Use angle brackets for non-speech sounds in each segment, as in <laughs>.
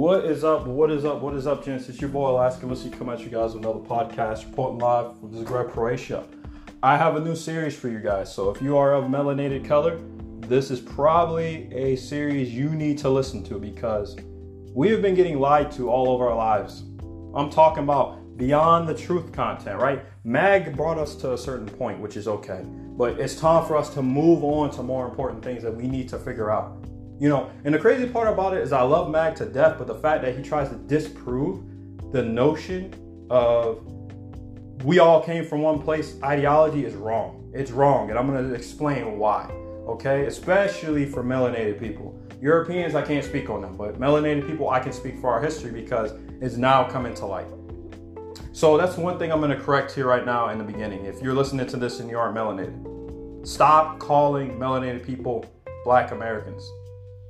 What is up? What is up? What is up, gents? It's your boy Alaska. Let's see, come at you guys with another podcast, reporting live from Zagreb, Croatia. I have a new series for you guys. So if you are of melanated color, this is probably a series you need to listen to because we have been getting lied to all over our lives. I'm talking about beyond the truth content, right? Mag brought us to a certain point, which is okay. But it's time for us to move on to more important things that we need to figure out. You know, and the crazy part about it is I love Mag to death, but the fact that he tries to disprove the notion of we all came from one place ideology is wrong. It's wrong, and I'm to explain why. Okay, especially for melanated people. Europeans, I can't speak on them, but melanated people, I can speak for our history because it's now coming to light. So that's one thing I'm to correct here right now in the beginning. If you're listening to this and you aren't melanated, stop calling melanated people black Americans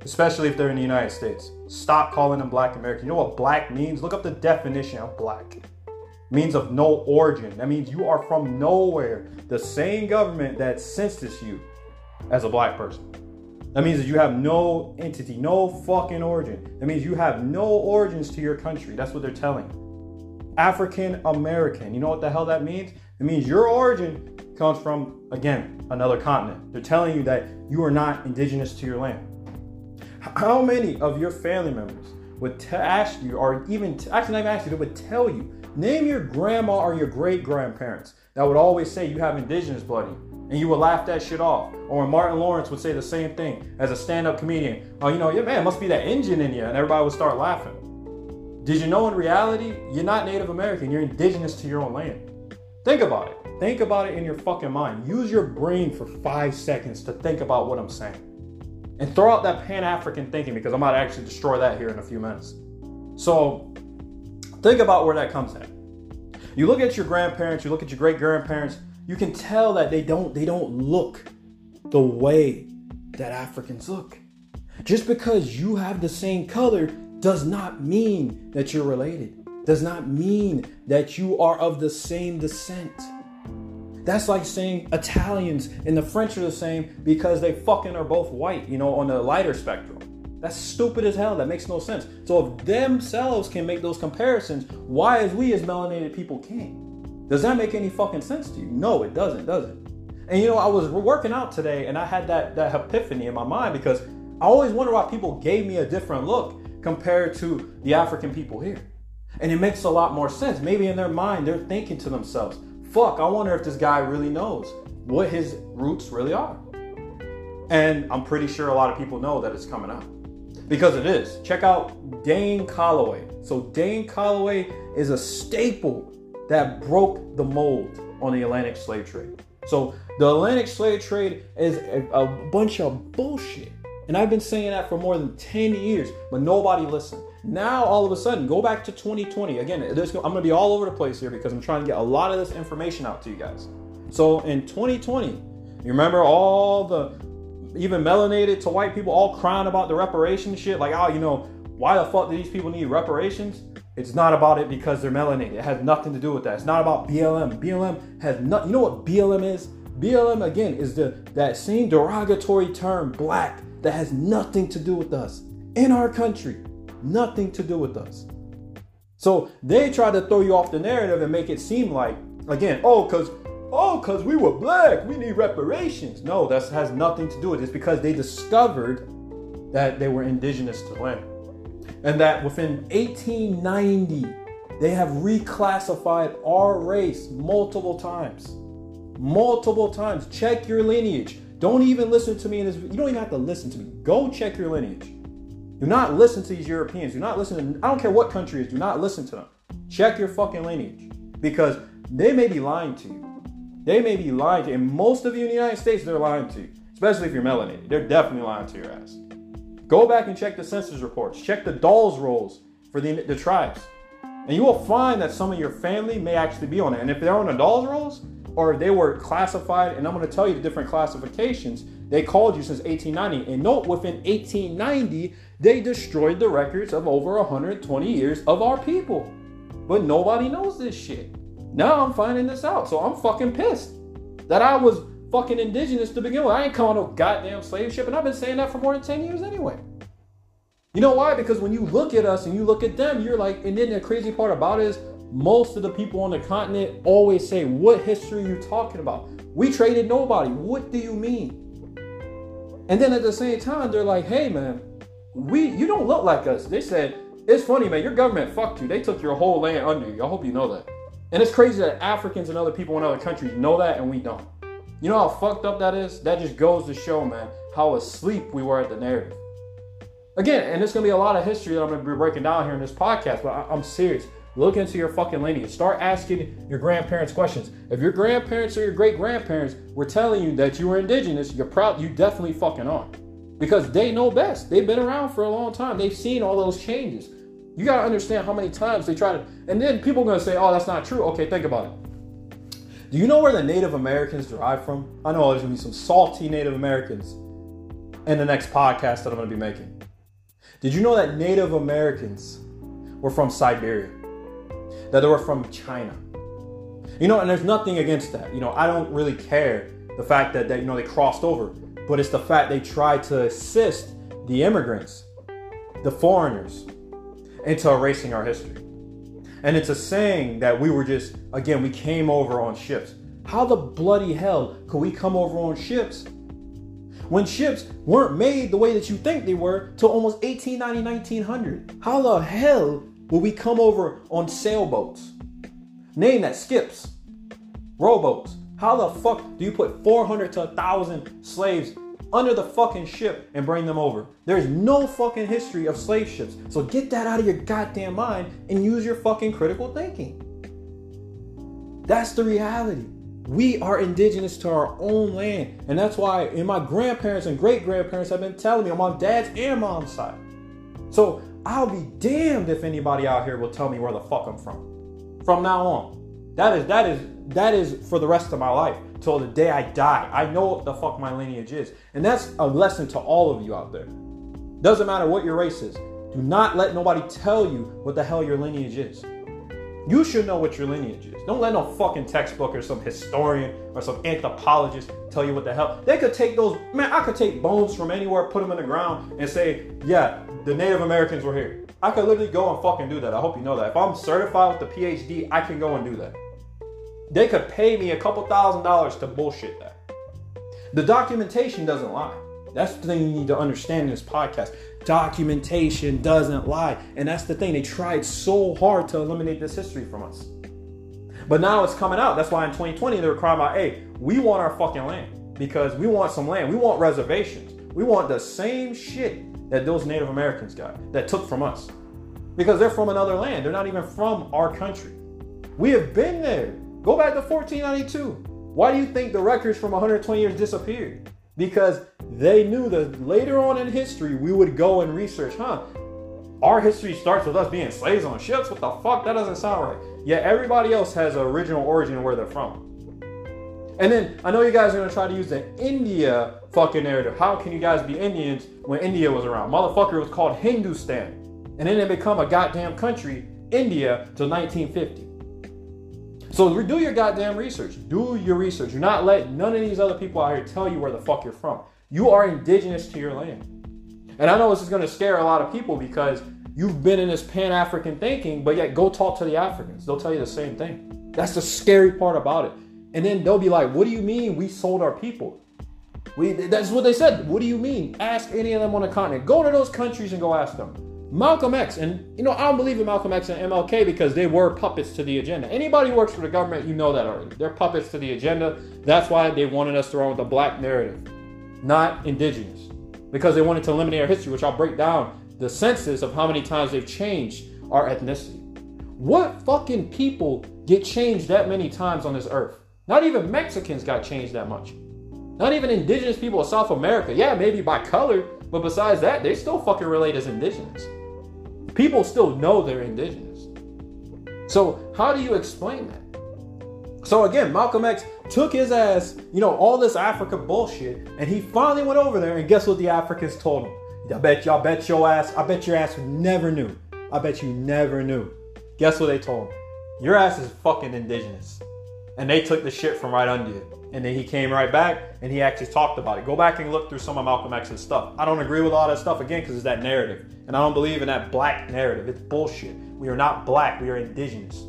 especially if they're in the United States. Stop calling them black Americans. You know what black means? Look up the definition of black. It means of no origin. That means you are from nowhere. The same government that census you as a black person. That means that you have no entity, no fucking origin. That means you have no origins to your country. That's what they're telling. African American. You know what the hell that means? It means your origin comes from, again, another continent. They're telling you that you are not indigenous to your land. How many of your family members would t- ask you, or even t- actually not even ask you, they would tell you, name your grandma or your great grandparents that would always say you have indigenous blood and you would laugh that shit off. Or Martin Lawrence would say the same thing as a stand-up comedian, oh, you know, yeah, man, must be that engine in you, and everybody would start laughing. Did you know in reality, you're not Native American, you're indigenous to your own land. Think about it. Think about it in your fucking mind. Use your brain for five seconds to think about what I'm saying and throw out that Pan African thinking because I might actually destroy that here in a few minutes. So think about where that comes in. You look at your grandparents, you look at your great grandparents, you can tell that they don't they don't look the way that Africans look. Just because you have the same color does not mean that you're related. Does not mean that you are of the same descent. That's like saying Italians and the French are the same because they fucking are both white, you know, on the lighter spectrum. That's stupid as hell. That makes no sense. So if themselves can make those comparisons, why as we as melanated people can't? Does that make any fucking sense to you? No, it doesn't, does it? And you know, I was working out today and I had that that epiphany in my mind because I always wonder why people gave me a different look compared to the African people here. And it makes a lot more sense. Maybe in their mind, they're thinking to themselves, fuck, I wonder if this guy really knows what his roots really are. And I'm pretty sure a lot of people know that it's coming out because it is. Check out Dane Calloway. So, Dane Calloway is a staple that broke the mold on the Atlantic slave trade. So, the Atlantic slave trade is a, a bunch of bullshit. And I've been saying that for more than 10 years, but nobody listened. Now, all of a sudden, go back to 2020. Again, I'm going to be all over the place here because I'm trying to get a lot of this information out to you guys. So, in 2020, you remember all the even melanated to white people all crying about the reparation shit? Like, oh, you know, why the fuck do these people need reparations? It's not about it because they're melanated. It has nothing to do with that. It's not about BLM. BLM has not. You know what BLM is? BLM again is the that same derogatory term, black, that has nothing to do with us in our country. Nothing to do with us. So they try to throw you off the narrative and make it seem like, again, oh, because oh, because we were black, we need reparations. No, that has nothing to do with it. It's because they discovered that they were indigenous to land. And that within 1890, they have reclassified our race multiple times. Multiple times. Check your lineage. Don't even listen to me in this. You don't even have to listen to me. Go check your lineage. Do not listen to these Europeans. Do not listen to, I don't care what country it is, do not listen to them. Check your fucking lineage because they may be lying to you. They may be lying to you. And most of you in the United States, they're lying to you, especially if you're melanated. They're definitely lying to your ass. Go back and check the census reports. Check the Dawes rolls for the, the tribes. And you will find that some of your family may actually be on it. And if they're on the Dawes rolls, or if they were classified, and I'm going to tell you the different classifications, they called you since 1890. And note, within 1890, they destroyed the records of over 120 years of our people. But nobody knows this shit. Now I'm finding this out. So I'm fucking pissed that I was fucking indigenous to begin with. I ain't calling no goddamn slave ship, and I've been saying that for more than 10 years anyway. You know why? Because when you look at us and you look at them, you're like, and then the crazy part about it is most of the people on the continent always say, What history are you talking about? We traded nobody. What do you mean? And then at the same time, they're like, hey man, we you don't look like us. They said, it's funny, man, your government fucked you. They took your whole land under you. I hope you know that. And it's crazy that Africans and other people in other countries know that and we don't. You know how fucked up that is? That just goes to show, man, how asleep we were at the narrative. Again, and there's gonna be a lot of history that I'm gonna be breaking down here in this podcast, but I- I'm serious. Look into your fucking lineage. Start asking your grandparents questions. If your grandparents or your great grandparents were telling you that you were indigenous, you're proud. You definitely fucking are, because they know best. They've been around for a long time. They've seen all those changes. You gotta understand how many times they try to. And then people are gonna say, "Oh, that's not true." Okay, think about it. Do you know where the Native Americans derive from? I know there's gonna be some salty Native Americans in the next podcast that I'm gonna be making. Did you know that Native Americans were from Siberia? That they were from China? You know, and there's nothing against that. You know, I don't really care the fact that, that you know they crossed over, but it's the fact they tried to assist the immigrants, the foreigners, into erasing our history. And it's a saying that we were just, again, we came over on ships. How the bloody hell could we come over on ships when ships weren't made the way that you think they were till almost 1890, 1900? How the hell would we come over on sailboats? Name that skips, rowboats. How the fuck do you put 400 to 1,000 slaves under the fucking ship and bring them over. There's no fucking history of slave ships. So get that out of your goddamn mind and use your fucking critical thinking. That's the reality. We are indigenous to our own land. And that's why in my grandparents and great grandparents have been telling me on my dad's and mom's side. So I'll be damned if anybody out here will tell me where the fuck I'm from. From now on. That is that is that is for the rest of my life till the day I die. I know what the fuck my lineage is. And that's a lesson to all of you out there. Doesn't matter what your race is. Do not let nobody tell you what the hell your lineage is. You should know what your lineage is. Don't let no fucking textbook or some historian or some anthropologist tell you what the hell. They could take those, man, I could take bones from anywhere, put them in the ground, and say, yeah, the Native Americans were here. I could literally go and fucking do that. I hope you know that. If I'm certified with the PhD, I can go and do that. They could pay me a couple thousand dollars to bullshit that. The documentation doesn't lie. That's the thing you need to understand in this podcast. Documentation doesn't lie. And that's the thing. They tried so hard to eliminate this history from us. But now it's coming out. That's why in 2020 they were crying out, hey, we want our fucking land. Because we want some land. We want reservations. We want the same shit that those Native Americans got, that took from us. Because they're from another land. They're not even from our country. We have been there. Go back to 1492. Why do you think the records from 120 years disappeared? Because they knew that later on in history we would go and research, huh? Our history starts with us being slaves on ships. What the fuck? That doesn't sound right. Yet everybody else has an original origin of where they're from. And then I know you guys are gonna try to use the India fucking narrative. How can you guys be Indians when India was around? Motherfucker it was called Hindustan. And then it become a goddamn country, India, till 1950. So do your goddamn research. Do your research. Do not let none of these other people out here tell you where the fuck you're from. You are indigenous to your land. And I know this is to scare a lot of people because you've been in this Pan African thinking, but yet go talk to the Africans. They'll tell you the same thing. That's the scary part about it. And then they'll be like, What do you mean we sold our people? We, that's what they said. What do you mean? Ask any of them on the continent. Go to those countries and go ask them. Malcolm X, and you know, I don't believe in Malcolm X and MLK because they were puppets to the agenda. Anybody who works for the government, you know that already. They're puppets to the agenda. That's why they wanted us to run with the black narrative, not indigenous, because they wanted to eliminate our history, which I'll break down the census of how many times they've changed our ethnicity. What fucking people get changed that many times on this earth? Not even Mexicans got changed that much. Not even indigenous people of South America. Yeah, maybe by color, but besides that, they still fucking relate as indigenous people still know they're indigenous. So, how do you explain that? So, again, Malcolm X took his ass, you know, all this Africa bullshit, and he finally went over there, and guess what the Africans told him? I bet y'all bet your ass, I bet your ass never knew. I bet you never knew. Guess what they told him? Your ass is fucking indigenous. And they took the shit from right under you. And then he came right back and he actually talked about it. Go back and look through some of Malcolm X's stuff. I don't agree with all that stuff again because it's that narrative. And I don't believe in that black narrative. It's bullshit. We are not black, we are indigenous.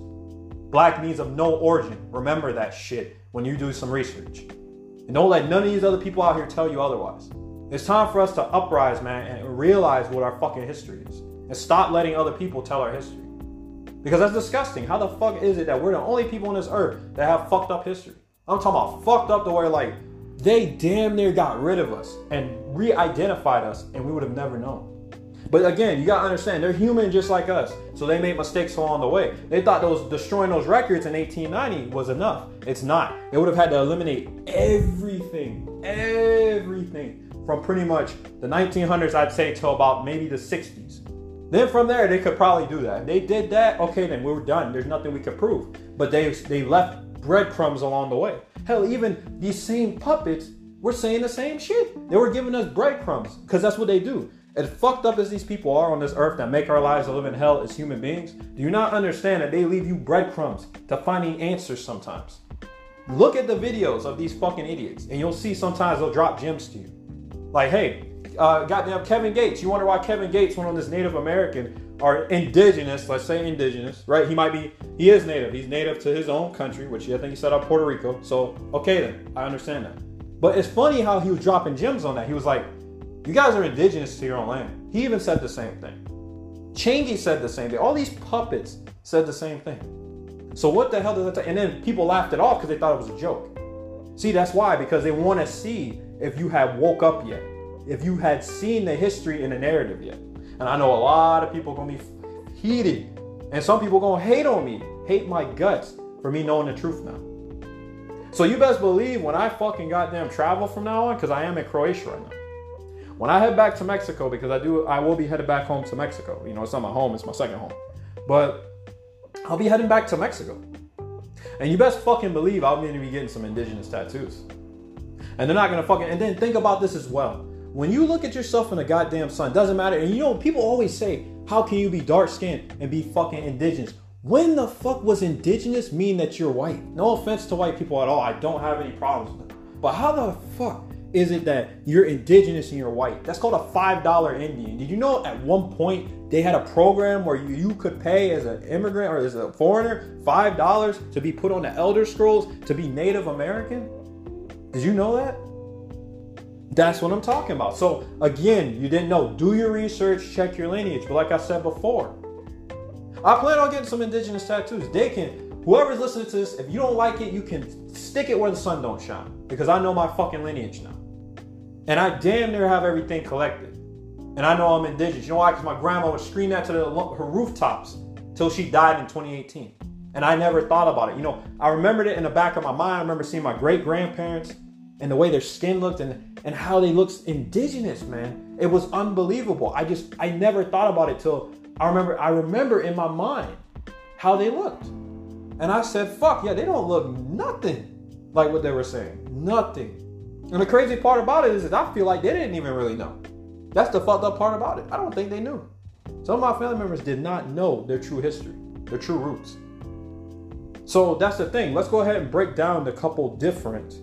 Black means of no origin. Remember that shit when you do some research. And don't let none of these other people out here tell you otherwise. It's time for us to uprise, man, and realize what our fucking history is. And stop letting other people tell our history. Because that's disgusting. How the fuck is it that we're the only people on this earth that have fucked up history? I'm talking about fucked up to where like they damn near got rid of us and re-identified us and we would have never known. But again, you gotta understand, they're human just like us. So they made mistakes along the way. They thought those destroying those records in 1890 was enough. It's not. They would have had to eliminate everything, everything from pretty much the 1900s, I'd say, till about maybe the 60s. Then from there, they could probably do that. If they did that, okay, then we were done. There's nothing we could prove. But they they left breadcrumbs along the way. Hell, even these same puppets were saying the same shit. They were giving us breadcrumbs because that's what they do. As fucked up as these people are on this earth that make our lives a living hell as human beings, do you not understand that they leave you breadcrumbs to finding answers sometimes? Look at the videos of these fucking idiots, and you'll see sometimes they'll drop gems to you. Like, hey, uh, goddamn Kevin Gates. You wonder why Kevin Gates went on this Native American or indigenous, let's say indigenous, right? He might be, he is native. He's native to his own country, which I think he set up Puerto Rico. So, okay then, I understand that. But it's funny how he was dropping gems on that. He was like, you guys are indigenous to your own land. He even said the same thing. Changi said the same thing. All these puppets said the same thing. So what the hell does that? T- and then people laughed it off because they thought it was a joke. See, that's why because they want to see if you have woke up yet if you had seen the history and the narrative yet. And I know a lot of people gonna be heated, and some people gonna hate on me, hate my guts for me knowing the truth now. So you best believe when I fucking goddamn travel from now on, because I am in Croatia right now. When I head back to Mexico, because I do, I will be headed back home to Mexico. You know, it's not my home; it's my second home. But I'll be heading back to Mexico, and you best fucking believe I'm to be getting some indigenous tattoos. And they're not gonna fucking. And then think about this as well when you look at yourself in the goddamn sun, doesn't matter. And you know, people always say, how can you be dark skinned and be fucking indigenous? When the fuck was indigenous mean that you're white? No offense to white people at all. I don't have any problems with them. But how the fuck is it that you're indigenous and you're white? That's called a $5 Indian. Did you know at one point they had a program where you, you could pay as an immigrant or as a foreigner $5 to be put on the Elder Scrolls to be Native American? Did you know that? That's what I'm talking about. So again, you didn't know. Do your research, check your lineage. But like I said before, I plan on getting some indigenous tattoos. They can, whoever's listening to this, if you don't like it, you can stick it where the sun don't shine. Because I know my fucking lineage now. And I damn near have everything collected. And I know I'm indigenous. You know why? Because my grandma would scream that to the, her rooftops till she died in 2018. And I never thought about it. You know, I remembered it in the back of my mind. I remember seeing my great grandparents and the way their skin looked and, and how they looked indigenous, man. It was unbelievable. I just I never thought about it till I remember I remember in my mind how they looked. And I said, fuck, yeah, they don't look nothing like what they were saying. Nothing. And the crazy part about it is that I feel like they didn't even really know. That's the fucked up part about it. I don't think they knew. Some of my family members did not know their true history, their true roots. So that's the thing. Let's go ahead and break down the couple different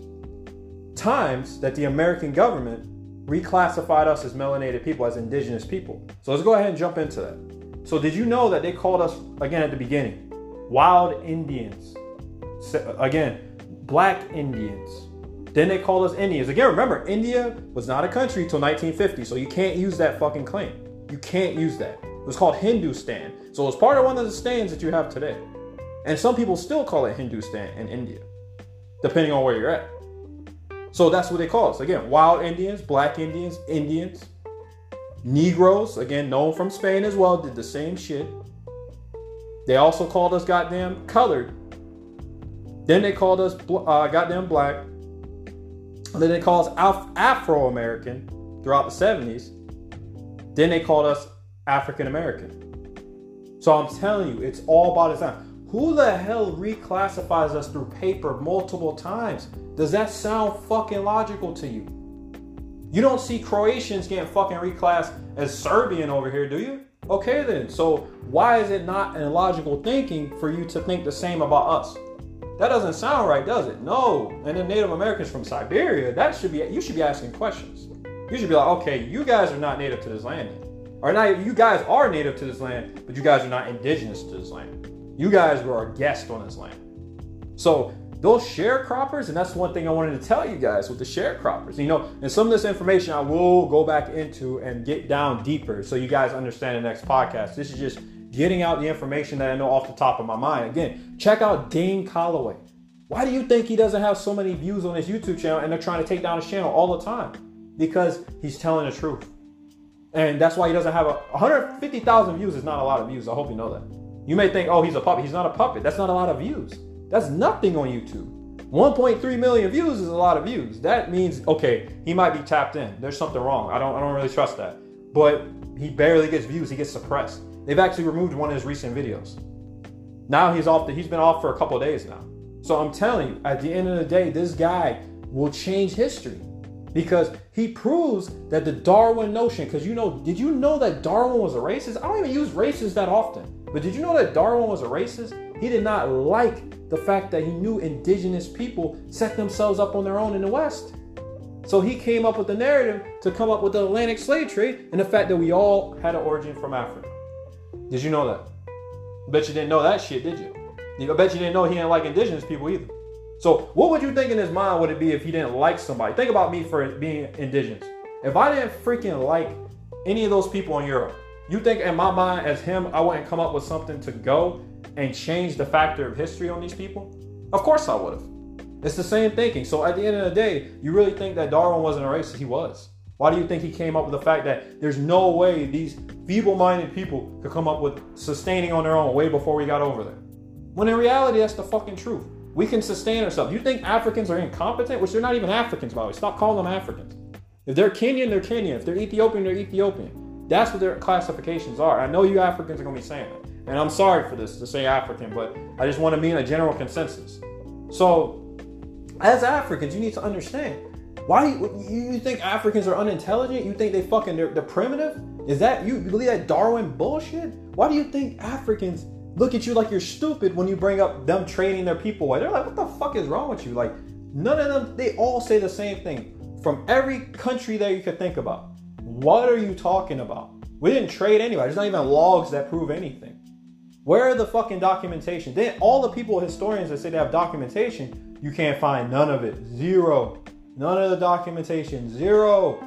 times that the American government reclassified us as melanated people, as indigenous people. So let's go ahead and jump into that. So, did you know that they called us, again at the beginning, wild Indians? Again, black Indians. Then they called us Indians. Again, remember, India was not a country until 1950, so you can't use that fucking claim. You can't use that. It was called Hindustan. So it's part of one of the stands that you have today. And some people still call it Hindustan in India, depending on where you're at. So that's what they call us. Again, wild Indians, black Indians, Indians, Negroes, again, known from Spain as well, did the same shit. They also called us goddamn colored. Then they called us uh, goddamn black. And then they called us Af- Afro American throughout the 70s. Then they called us African American. So I'm telling you, it's all about design. Who the hell reclassifies us through paper multiple times? Does that sound fucking logical to you? You don't see Croatians getting fucking reclassed as Serbian over here, do you? Okay then. So why is it not an illogical thinking for you to think the same about us? That doesn't sound right, does it? No. And then Native Americans from Siberia, that should be you should be asking questions. You should be like, okay, you guys are not native to this land. Or not you guys are native to this land, but you guys are not indigenous to this land. You guys were a guest on this land. So those sharecroppers, and that's one thing I wanted to tell you guys with the sharecroppers. You know, and some of this information I will go back into and get down deeper so you guys understand the next podcast. This is just getting out the information that I know off the top of my mind. Again, check out Dane Calloway. Why do you think he doesn't have so many views on his YouTube channel and they're trying to take down his channel all the time? Because he's telling the truth. And that's why he doesn't have a 150,000 views is not a lot of views. I hope you know that. You may think, oh, he's a puppet. He's not a puppet. That's not a lot of views. That's nothing on YouTube. 1.3 million views is a lot of views. That means okay, he might be tapped in. There's something wrong. I don't I don't really trust that. But he barely gets views. He gets suppressed. They've actually removed one of his recent videos. Now he's off. The, he's been off for a couple days now. So I'm telling you, at the end of the day, this guy will change history because he proves that the Darwin notion. Because you know, did you know that Darwin was a racist? I don't even use racist that often. But did you know that Darwin was a racist? He did not like the fact that he knew indigenous people set themselves up on their own in the West. So he came up with the narrative to come up with the Atlantic slave trade and the fact that we all had an origin from Africa. Did you know that? I bet you didn't know that shit, did you? I bet you didn't know he didn't like indigenous people either. So what would you think in his mind would it be if he didn't like somebody? Think about me for being indigenous. If I didn't freaking like any of those people in Europe, you think in my mind as him, I wouldn't come up with something to go and change the factor of history on these people? Of course I would have. It's the same thinking. So at the end of the day, you really think that Darwin wasn't a racist? He was. Why do you think he came up with the fact that there's no way these feeble minded people could come up with sustaining on their own way before we got over there? When in reality, that's the fucking truth. We can sustain ourselves. You think Africans are incompetent? Which they're not even Africans, by the way. Stop calling them Africans. If they're Kenyan, they're Kenyan. If they're Ethiopian, they're Ethiopian. That's what their classifications are. I know you Africans are going to be saying that. And I'm sorry for this to say African, but I just want to mean a general consensus. So, as Africans, you need to understand why you, think Africans are unintelligent? You think they fucking they're, they're primitive? Is that you believe that Darwin bullshit? Why do you think Africans look at you like you're stupid when you bring up them training their people away? They're like, what the fuck is wrong with you? Like, none of them. They all say the same thing from every country that you could think about. What are you talking about? We didn't trade anyway. There's not even logs that prove anything. Where are the fucking documentation? Then all the people, historians that say they have documentation, you can't find none of it. Zero. None of the documentation. Zero.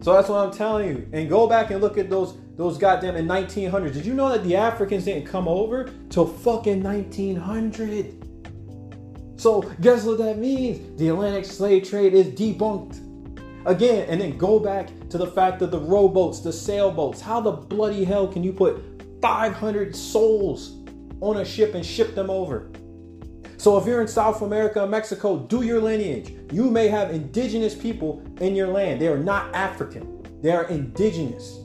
So that's what I'm telling you. And go back and look at those those goddamn in 1900. Did you know that the Africans didn't come over till fucking 1900? So guess what that means? The Atlantic slave trade is debunked. Again, and then go back to the fact that the rowboats, the sailboats, how the bloody hell can you put 500 souls on a ship and ship them over. So if you're in South America, Mexico, do your lineage. You may have indigenous people in your land. They are not African. They are indigenous.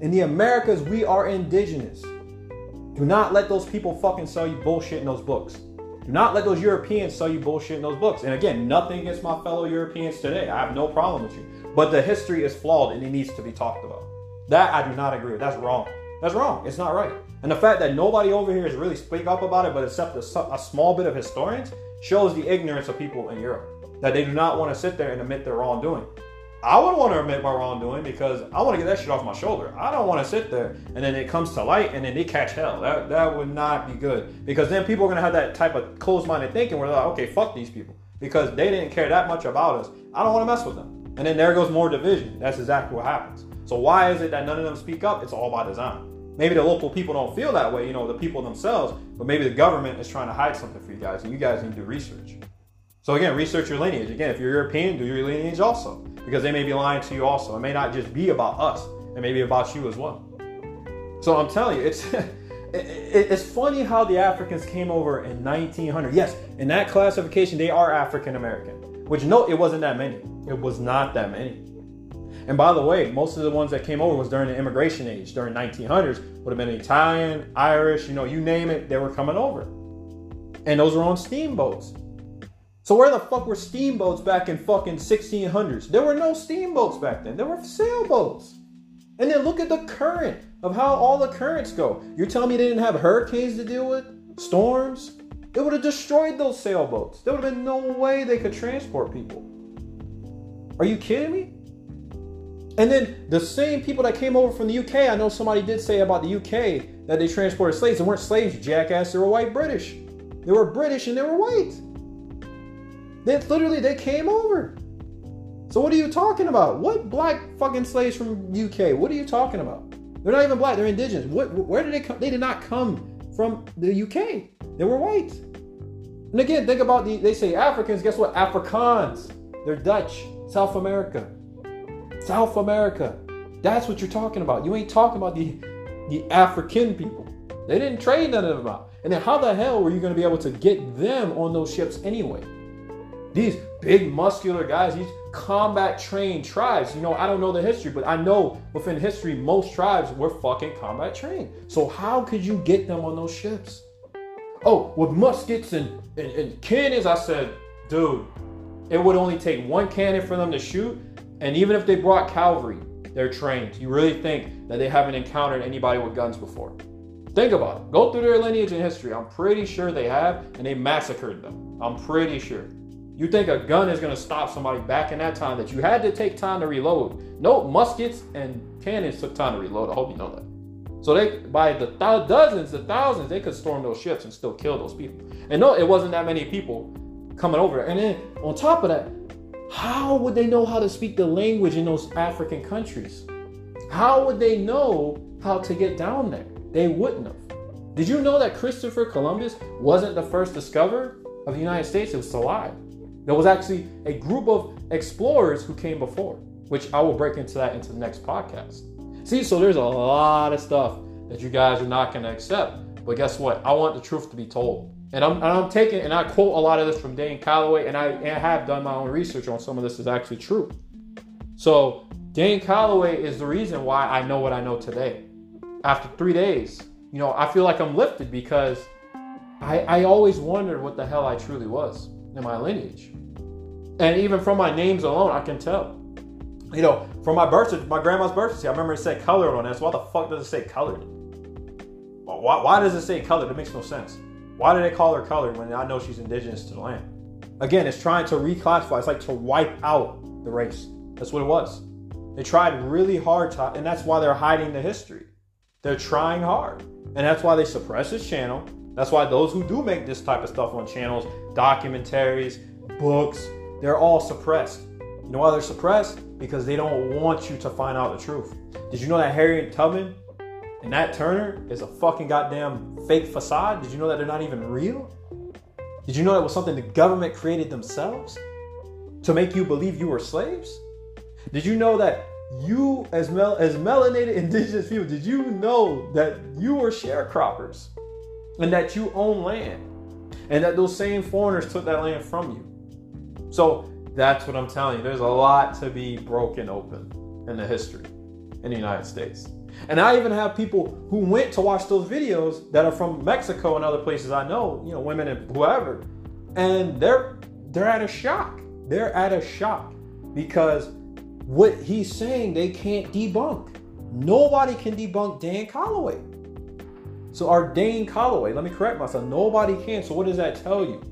In the Americas, we are indigenous. Do not let those people fucking sell you bullshit in those books. Do not let those Europeans sell you bullshit in those books. And again, nothing against my fellow Europeans today. I have no problem with you. But the history is flawed and it needs to be talked about. That I do not agree with. That's wrong. That's wrong. It's not right. And the fact that nobody over here is really speak up about it, but except a, a small bit of historians, shows the ignorance of people in Europe. That they do not want to sit there and admit their wrongdoing. I would want to admit my wrongdoing because I want to get that shit off my shoulder. I don't want to sit there and then it comes to light and then they catch hell. That that would not be good because then people are gonna have that type of closed-minded thinking where they're like, okay, fuck these people because they didn't care that much about us. I don't want to mess with them. And then there goes more division. That's exactly what happens. So why is it that none of them speak up? It's all by design. Maybe the local people don't feel that way, you know, the people themselves, but maybe the government is trying to hide something for you guys, and you guys need to research. So again, research your lineage. Again, if you're European, do your lineage also, because they may be lying to you also. It may not just be about us; it may be about you as well. So I'm telling you, it's <laughs> it's funny how the Africans came over in 1900. Yes, in that classification, they are African American. Which no, it wasn't that many. It was not that many. And by the way, most of the ones that came over was during the immigration age, during 1900s, would have been Italian, Irish, you know, you name it, they were coming over. And those were on steamboats. So where the fuck were steamboats back in fucking 1600s? There were no steamboats back then. There were sailboats. And then look at the current of how all the currents go. You're telling me they didn't have hurricanes to deal with? Storms? it would have destroyed those sailboats. There would have been no way they could transport people. Are you kidding me? And then the same people that came over from the UK, I know somebody did say about the UK that they transported slaves. They weren't slaves, jackass. They were white British. They were British and they were white. They literally they came over. So what are you talking about? What black fucking slaves from UK? What are you talking about? They're not even black. They're indigenous. What? Where did they come? They did not come from the UK. They were white. And again, think about the. They say Africans. Guess what? Afrikaans. They're Dutch. South America. South America. That's what you're talking about. You ain't talking about the the African people. They didn't trade none of them out. And then how the hell were you going to be able to get them on those ships anyway? These big muscular guys, these combat trained tribes. You know, I don't know the history, but I know within history, most tribes were fucking combat trained. So how could you get them on those ships? Oh, with muskets and, and, and cannons, I said, dude, it would only take one cannon for them to shoot. And even if they brought cavalry, they're trained. You really think that they haven't encountered anybody with guns before? Think about it. Go through their lineage and history. I'm pretty sure they have, and they massacred them. I'm pretty sure. You think a gun is going to stop somebody back in that time that you had to take time to reload? No, muskets and cannons took time to reload. I hope you know that. So they, by the th- dozens, the thousands, they could storm those ships and still kill those people. And no, it wasn't that many people coming over. And then on top of that, how would they know how to speak the language in those African countries? How would they know how to get down there? They wouldn't have. Did you know that Christopher Columbus wasn't the first discoverer of the United States? It was alive. There was actually a group of explorers who came before, which I will break into that into the next podcast. See, so there's a lot of stuff that you guys are not going to accept. But guess what? I want the truth to be told. And I'm, and I'm taking, and I quote a lot of this from Dane Calloway, and I, and I have done my own research on some of this is actually true. So Dane Calloway is the reason why I know what I know today. After three days, you know, I feel like I'm lifted because I, I always wondered what the hell I truly was in my lineage. And even from my names alone, I can tell. You know, from my birth, my grandma's birth I remember it said colored on it. So why the fuck does it say colored? Why, why does it say colored? It makes no sense. Why did they call her colored when I know she's indigenous to the land? Again, it's trying to reclassify. It's like to wipe out the race. That's what it was. They tried really hard to, and that's why they're hiding the history. They're trying hard. And that's why they suppress this channel. That's why those who do make this type of stuff on channels, documentaries, books, they're all suppressed. You know why they're suppressed? Because they don't want you to find out the truth. Did you know that Harriet Tubman and Nat Turner is a fucking goddamn fake facade? Did you know that they're not even real? Did you know that was something the government created themselves to make you believe you were slaves? Did you know that you, as mel- as melanated indigenous people, did you know that you were sharecroppers and that you own land and that those same foreigners took that land from you? So that's what I'm telling you. There's a lot to be broken open in the history in the United States. And I even have people who went to watch those videos that are from Mexico and other places I know, you know, women and whoever, and they're they're at a shock. They're at a shock because what he's saying they can't debunk. Nobody can debunk Dan Calloway. So our Dane Calloway, let me correct myself, nobody can. So what does that tell you?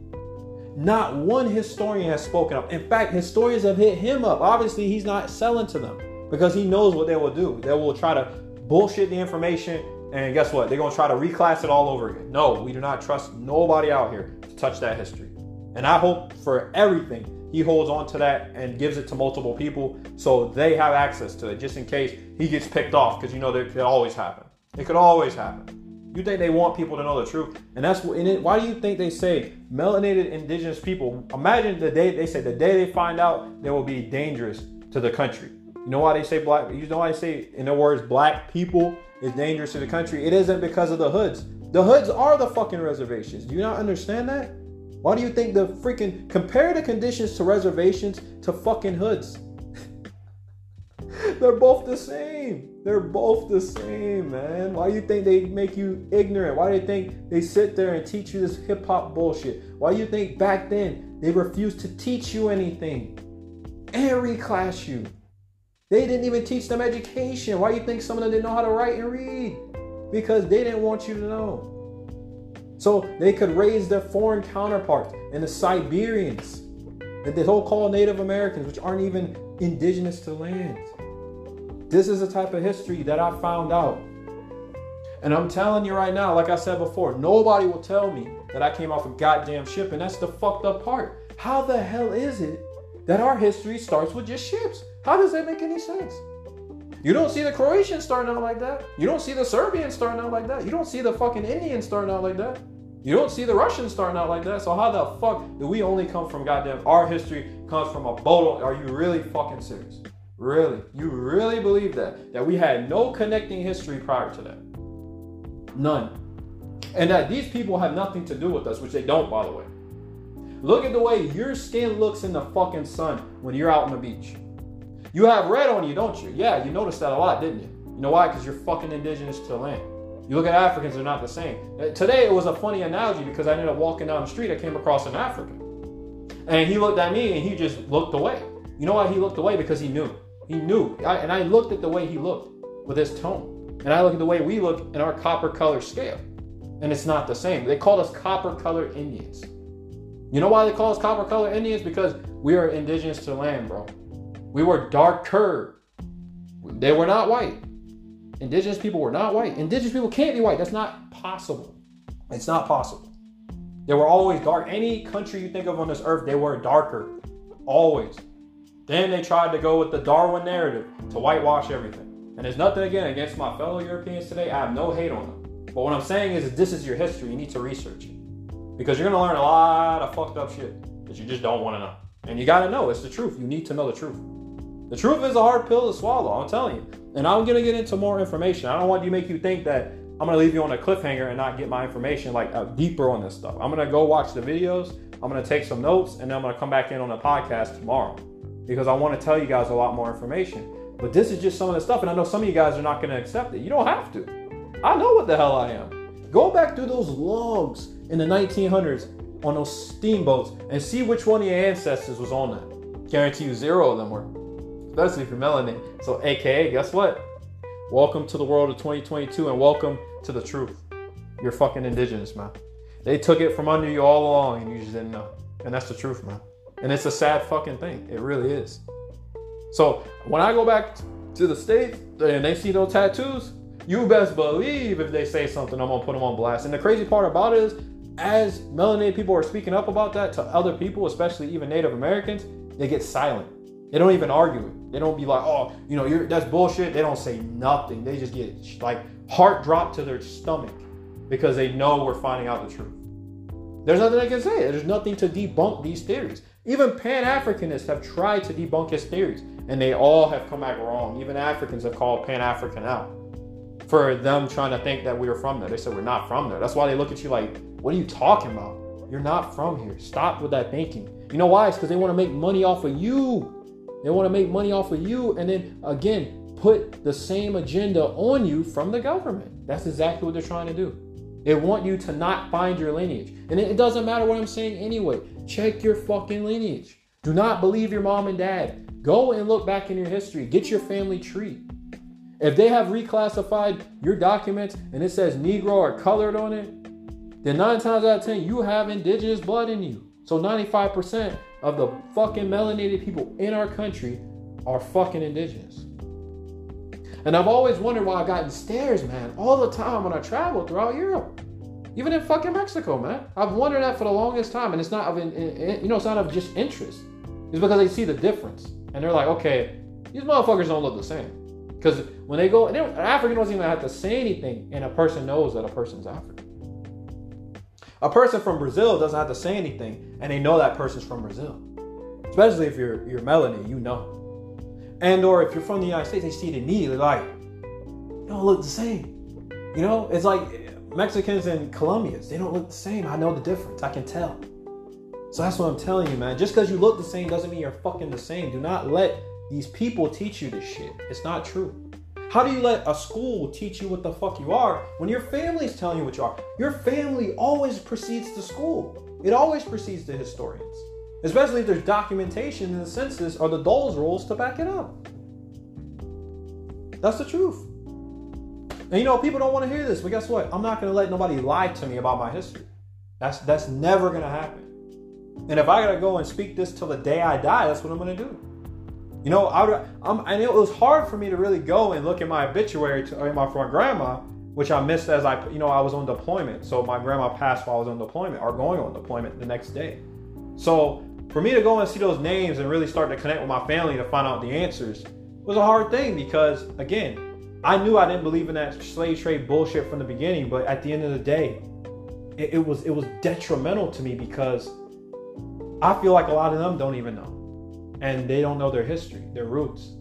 Not one historian has spoken up. In fact, historians have hit him up. Obviously, he's not selling to them because he knows what they will do. They will try to bullshit the information, and guess what? They're gonna try to reclass it all over again. No, we do not trust nobody out here to touch that history. And I hope for everything he holds on to that and gives it to multiple people so they have access to it just in case he gets picked off because you know that could always happen. It could always happen. You think they want people to know the truth, and that's what. It, why do you think they say melanated indigenous people? Imagine the day they say the day they find out they will be dangerous to the country. You know why they say black? You know why they say, in other words, black people is dangerous to the country? It isn't because of the hoods. The hoods are the fucking reservations. Do you not understand that? Why do you think the freaking compare the conditions to reservations to fucking hoods? <laughs> They're both the same. They're both the same, man. Why do you think they make you ignorant? Why do you think they sit there and teach you this hip hop bullshit? Why do you think back then they refused to teach you anything and reclass you? They didn't even teach them education. Why you think some of them didn't know how to write and read? Because they didn't want you to know. So they could raise their foreign counterparts and the Siberians and the whole called Native Americans, which aren't even indigenous to land. This is the type of history that I found out. And I'm telling you right now, like I said before, nobody will tell me that I came off a goddamn ship, and that's the fucked up part. How the hell is it that our history starts with just ships? How does that make any sense? You don't see the Croatians starting out like that. You don't see the Serbians starting out like that. You don't see the fucking Indians starting out like that. You don't see the Russians starting out like that. So how the fuck do we only come from goddamn our history comes from a boat? Are you really fucking serious? Really? You really believe that? That we had no connecting history prior to that? None. And that these people have nothing to do with us, which they don't, by the way. Look at the way your skin looks in the fucking sun when you're out on the beach. You have red on you, don't you? Yeah, you noticed that a lot, didn't you? You know why? Because you're fucking indigenous to the land. You look at Africans, they're not the same. Uh, today it was a funny analogy because I ended up walking down the street, I came across an African. And he looked at me and he just looked away. You know why he looked away? Because he knew. He knew. I, and I looked at the way he looked with his tone. And I look at the way we look in our copper color scale. And it's not the same. They called us copper color Indians. You know why they call us copper color Indians? Because we are indigenous to land, bro. We were darker. They were not white. Indigenous people were not white. Indigenous people can't be white. That's not possible. It's not possible. They were always dark. Any country you think of on this earth, they were darker. Always. Then they tried to go with the Darwin narrative to whitewash everything. And there's nothing again against my fellow Europeans today. I have no hate on them. But what I'm saying is, this is your history. You need to research it. Because you're to learn a lot of fucked up shit that you just don't want to know. And you got to know. It's the truth. You need to know the truth. The truth is a hard pill to swallow. I'm telling you. And I'm gonna get into more information. I don't want to make you think that I'm gonna leave you on a cliffhanger and not get my information like uh, deeper on this stuff. I'm gonna go watch the videos. I'm gonna take some notes, and then I'm gonna come back in on the podcast tomorrow because I want to tell you guys a lot more information. But this is just some of the stuff, and I know some of you guys are not gonna accept it. You don't have to. I know what the hell I am. Go back through those logs in the 1900s on those steamboats and see which one of your ancestors was on that. Guarantee you, zero of them were especially for melanin. So, AKA, guess what? Welcome to the world of 2022 and welcome to the truth. You're fucking indigenous, man. They took it from under you all along and you just didn't know. And that's the truth, man. And it's a sad fucking thing. It really is. So, when I go back to the States and they see those tattoos, you best believe if they say something, I'm gonna put them on blast. And the crazy part about it is, as melanated people are speaking up about that to other people, especially even Native Americans, they get silent. They don't even argue it. They don't be like, oh, you know, you're that's bullshit. They don't say nothing. They just get like heart drop to their stomach because they know we're finding out the truth. There's nothing they can say. There's nothing to debunk these theories. Even Pan Africanists have tried to debunk his theories, and they all have come back wrong. Even Africans have called Pan African out for them trying to think that we are from there. They said we're not from there. That's why they look at you like, what are you talking about? You're not from here. Stop with that thinking. You know why? It's because they want to make money off of you. They want to make money off of you and then again put the same agenda on you from the government. That's exactly what they're trying to do. They want you to not find your lineage. And it doesn't matter what I'm saying anyway. Check your fucking lineage. Do not believe your mom and dad. Go and look back in your history. Get your family tree. If they have reclassified your documents and it says Negro or colored on it, then nine times out of ten, you have indigenous blood in you. So 95% of the fucking melanated people in our country are fucking indigenous. And I've always wondered why I got in stares, man, all the time when I travel throughout Europe. Even in fucking Mexico, man. I've wondered that for the longest time, and it's not of, you know, it's not of just interest. It's because they see the difference, and they're like, okay, these motherfuckers don't look the same. Because when they go, an African doesn't even have to say anything, and a person knows that a person's African. A person from Brazil doesn't have to say anything, and they know that person's from Brazil. Especially if you're you're melanated, you know. And or if you're from the United States, they see it immediately, like, you don't look the same. You know, it's like eh, Mexicans and Colombians, they don't look the same. I know the difference. I can tell. So that's what I'm telling you, man. Just because you look the same doesn't mean you're fucking the same. Do not let these people teach you this shit. It's not true. How do you let a school teach you what the fuck you are when your family's telling you what you are? Your family always precedes the school. It always precedes the historians. Especially if there's documentation in the census or the Dawes rolls to back it up. That's the truth. And you know, people don't want to hear this, but guess what? I'm not going to let nobody lie to me about my history. That's that's never gonna happen. And if I gotta go and speak this till the day I die, that's what I'm gonna do. You know, I I'm, and it was hard for me to really go and look at my obituary to my, for my grandma, which I missed as I, you know, I was on deployment. So my grandma passed while I was on deployment or going on deployment the next day. So for me to go and see those names and really start to connect with my family to find out the answers was a hard thing because, again, I knew I didn't believe in that slave trade bullshit from the beginning. But at the end of the day, it, it was it was detrimental to me because I feel like a lot of them don't even know. And they don't know their history, their roots.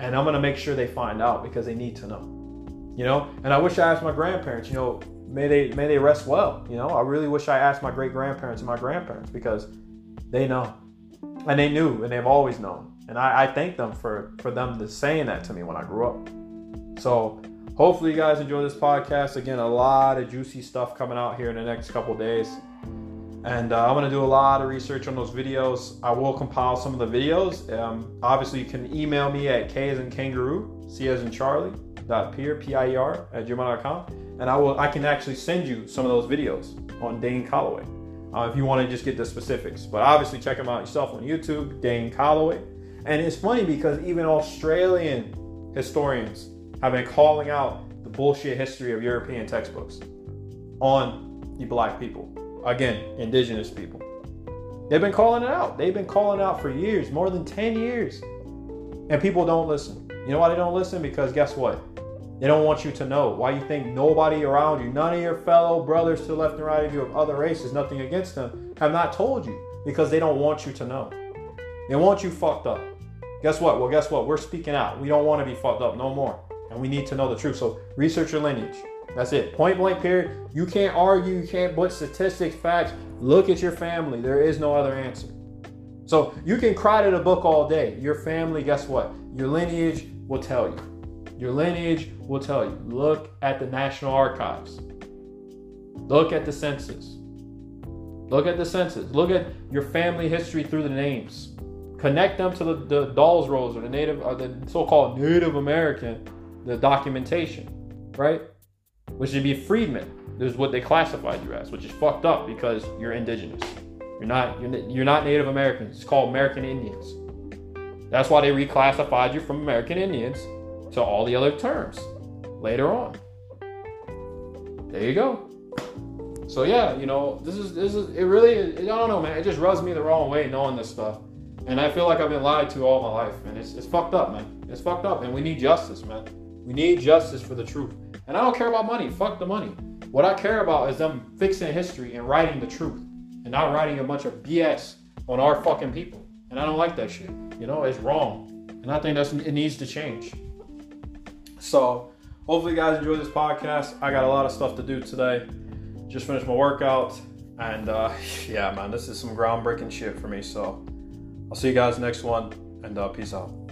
And I'm gonna make sure they find out because they need to know. You know? And I wish I asked my grandparents, you know, may they may they rest well. You know, I really wish I asked my great grandparents and my grandparents because they know. And they knew and they've always known. And I, I thank them for for them to saying that to me when I grew up. So hopefully you guys enjoy this podcast. Again, a lot of juicy stuff coming out here in the next couple days. And uh, I'm to do a lot of research on those videos. I will compile some of the videos. Um, obviously, you can email me at k as in kangaroo, c as in charlie, dot pier, P-I-E-R, at gmail.com. And I will, I can actually send you some of those videos on Dane Calloway uh, if you want to just get the specifics. But obviously, check them out yourself on YouTube, Dane Calloway. And it's funny because even Australian historians have been calling out the bullshit history of European textbooks on the black people again, indigenous people. They've been calling it out. They've been calling out for years, more than 10 years. And people don't listen. You know why they don't listen? Because guess what? They don't want you to know. Why you think nobody around you, none of your fellow brothers to the left and right of you of other races, nothing against them, have not told you because they don't want you to know. They want you fucked up. Guess what? Well, guess what? We're speaking out. We don't want to be fucked up no more. And we need to know the truth. So research your lineage. That's it. Point blank, period. You can't argue. You can't put statistics, facts. Look at your family. There is no other answer. So you can cry to the book all day. Your family, guess what? Your lineage will tell you. Your lineage will tell you. Look at the National Archives. Look at the census. Look at the census. Look at your family history through the names. Connect them to the, the Dawes Rolls or the Native or the so-called Native American, the documentation, right? Which would be freedmen. This is what they classified you as, which is fucked up because you're indigenous. You're not you're, you're not Native Americans. It's called American Indians. That's why they reclassified you from American Indians to all the other terms later on. There you go. So yeah, you know, this is this is it really I don't know, man. It just rubs me the wrong way knowing this stuff. And I feel like I've been lied to all my life, and it's it's fucked up, man. It's fucked up, and we need justice, man. We need justice for the truth. And I don't care about money. Fuck the money. What I care about is them fixing history and writing the truth and not writing a bunch of BS on our fucking people. And I don't like that shit. You know, it's wrong. And I think that's it needs to change. So hopefully you guys enjoy this podcast. I got a lot of stuff to do today. Just finished my workout. And uh, <laughs> yeah, man, this is some groundbreaking shit for me. So I'll see you guys next one and uh, peace out.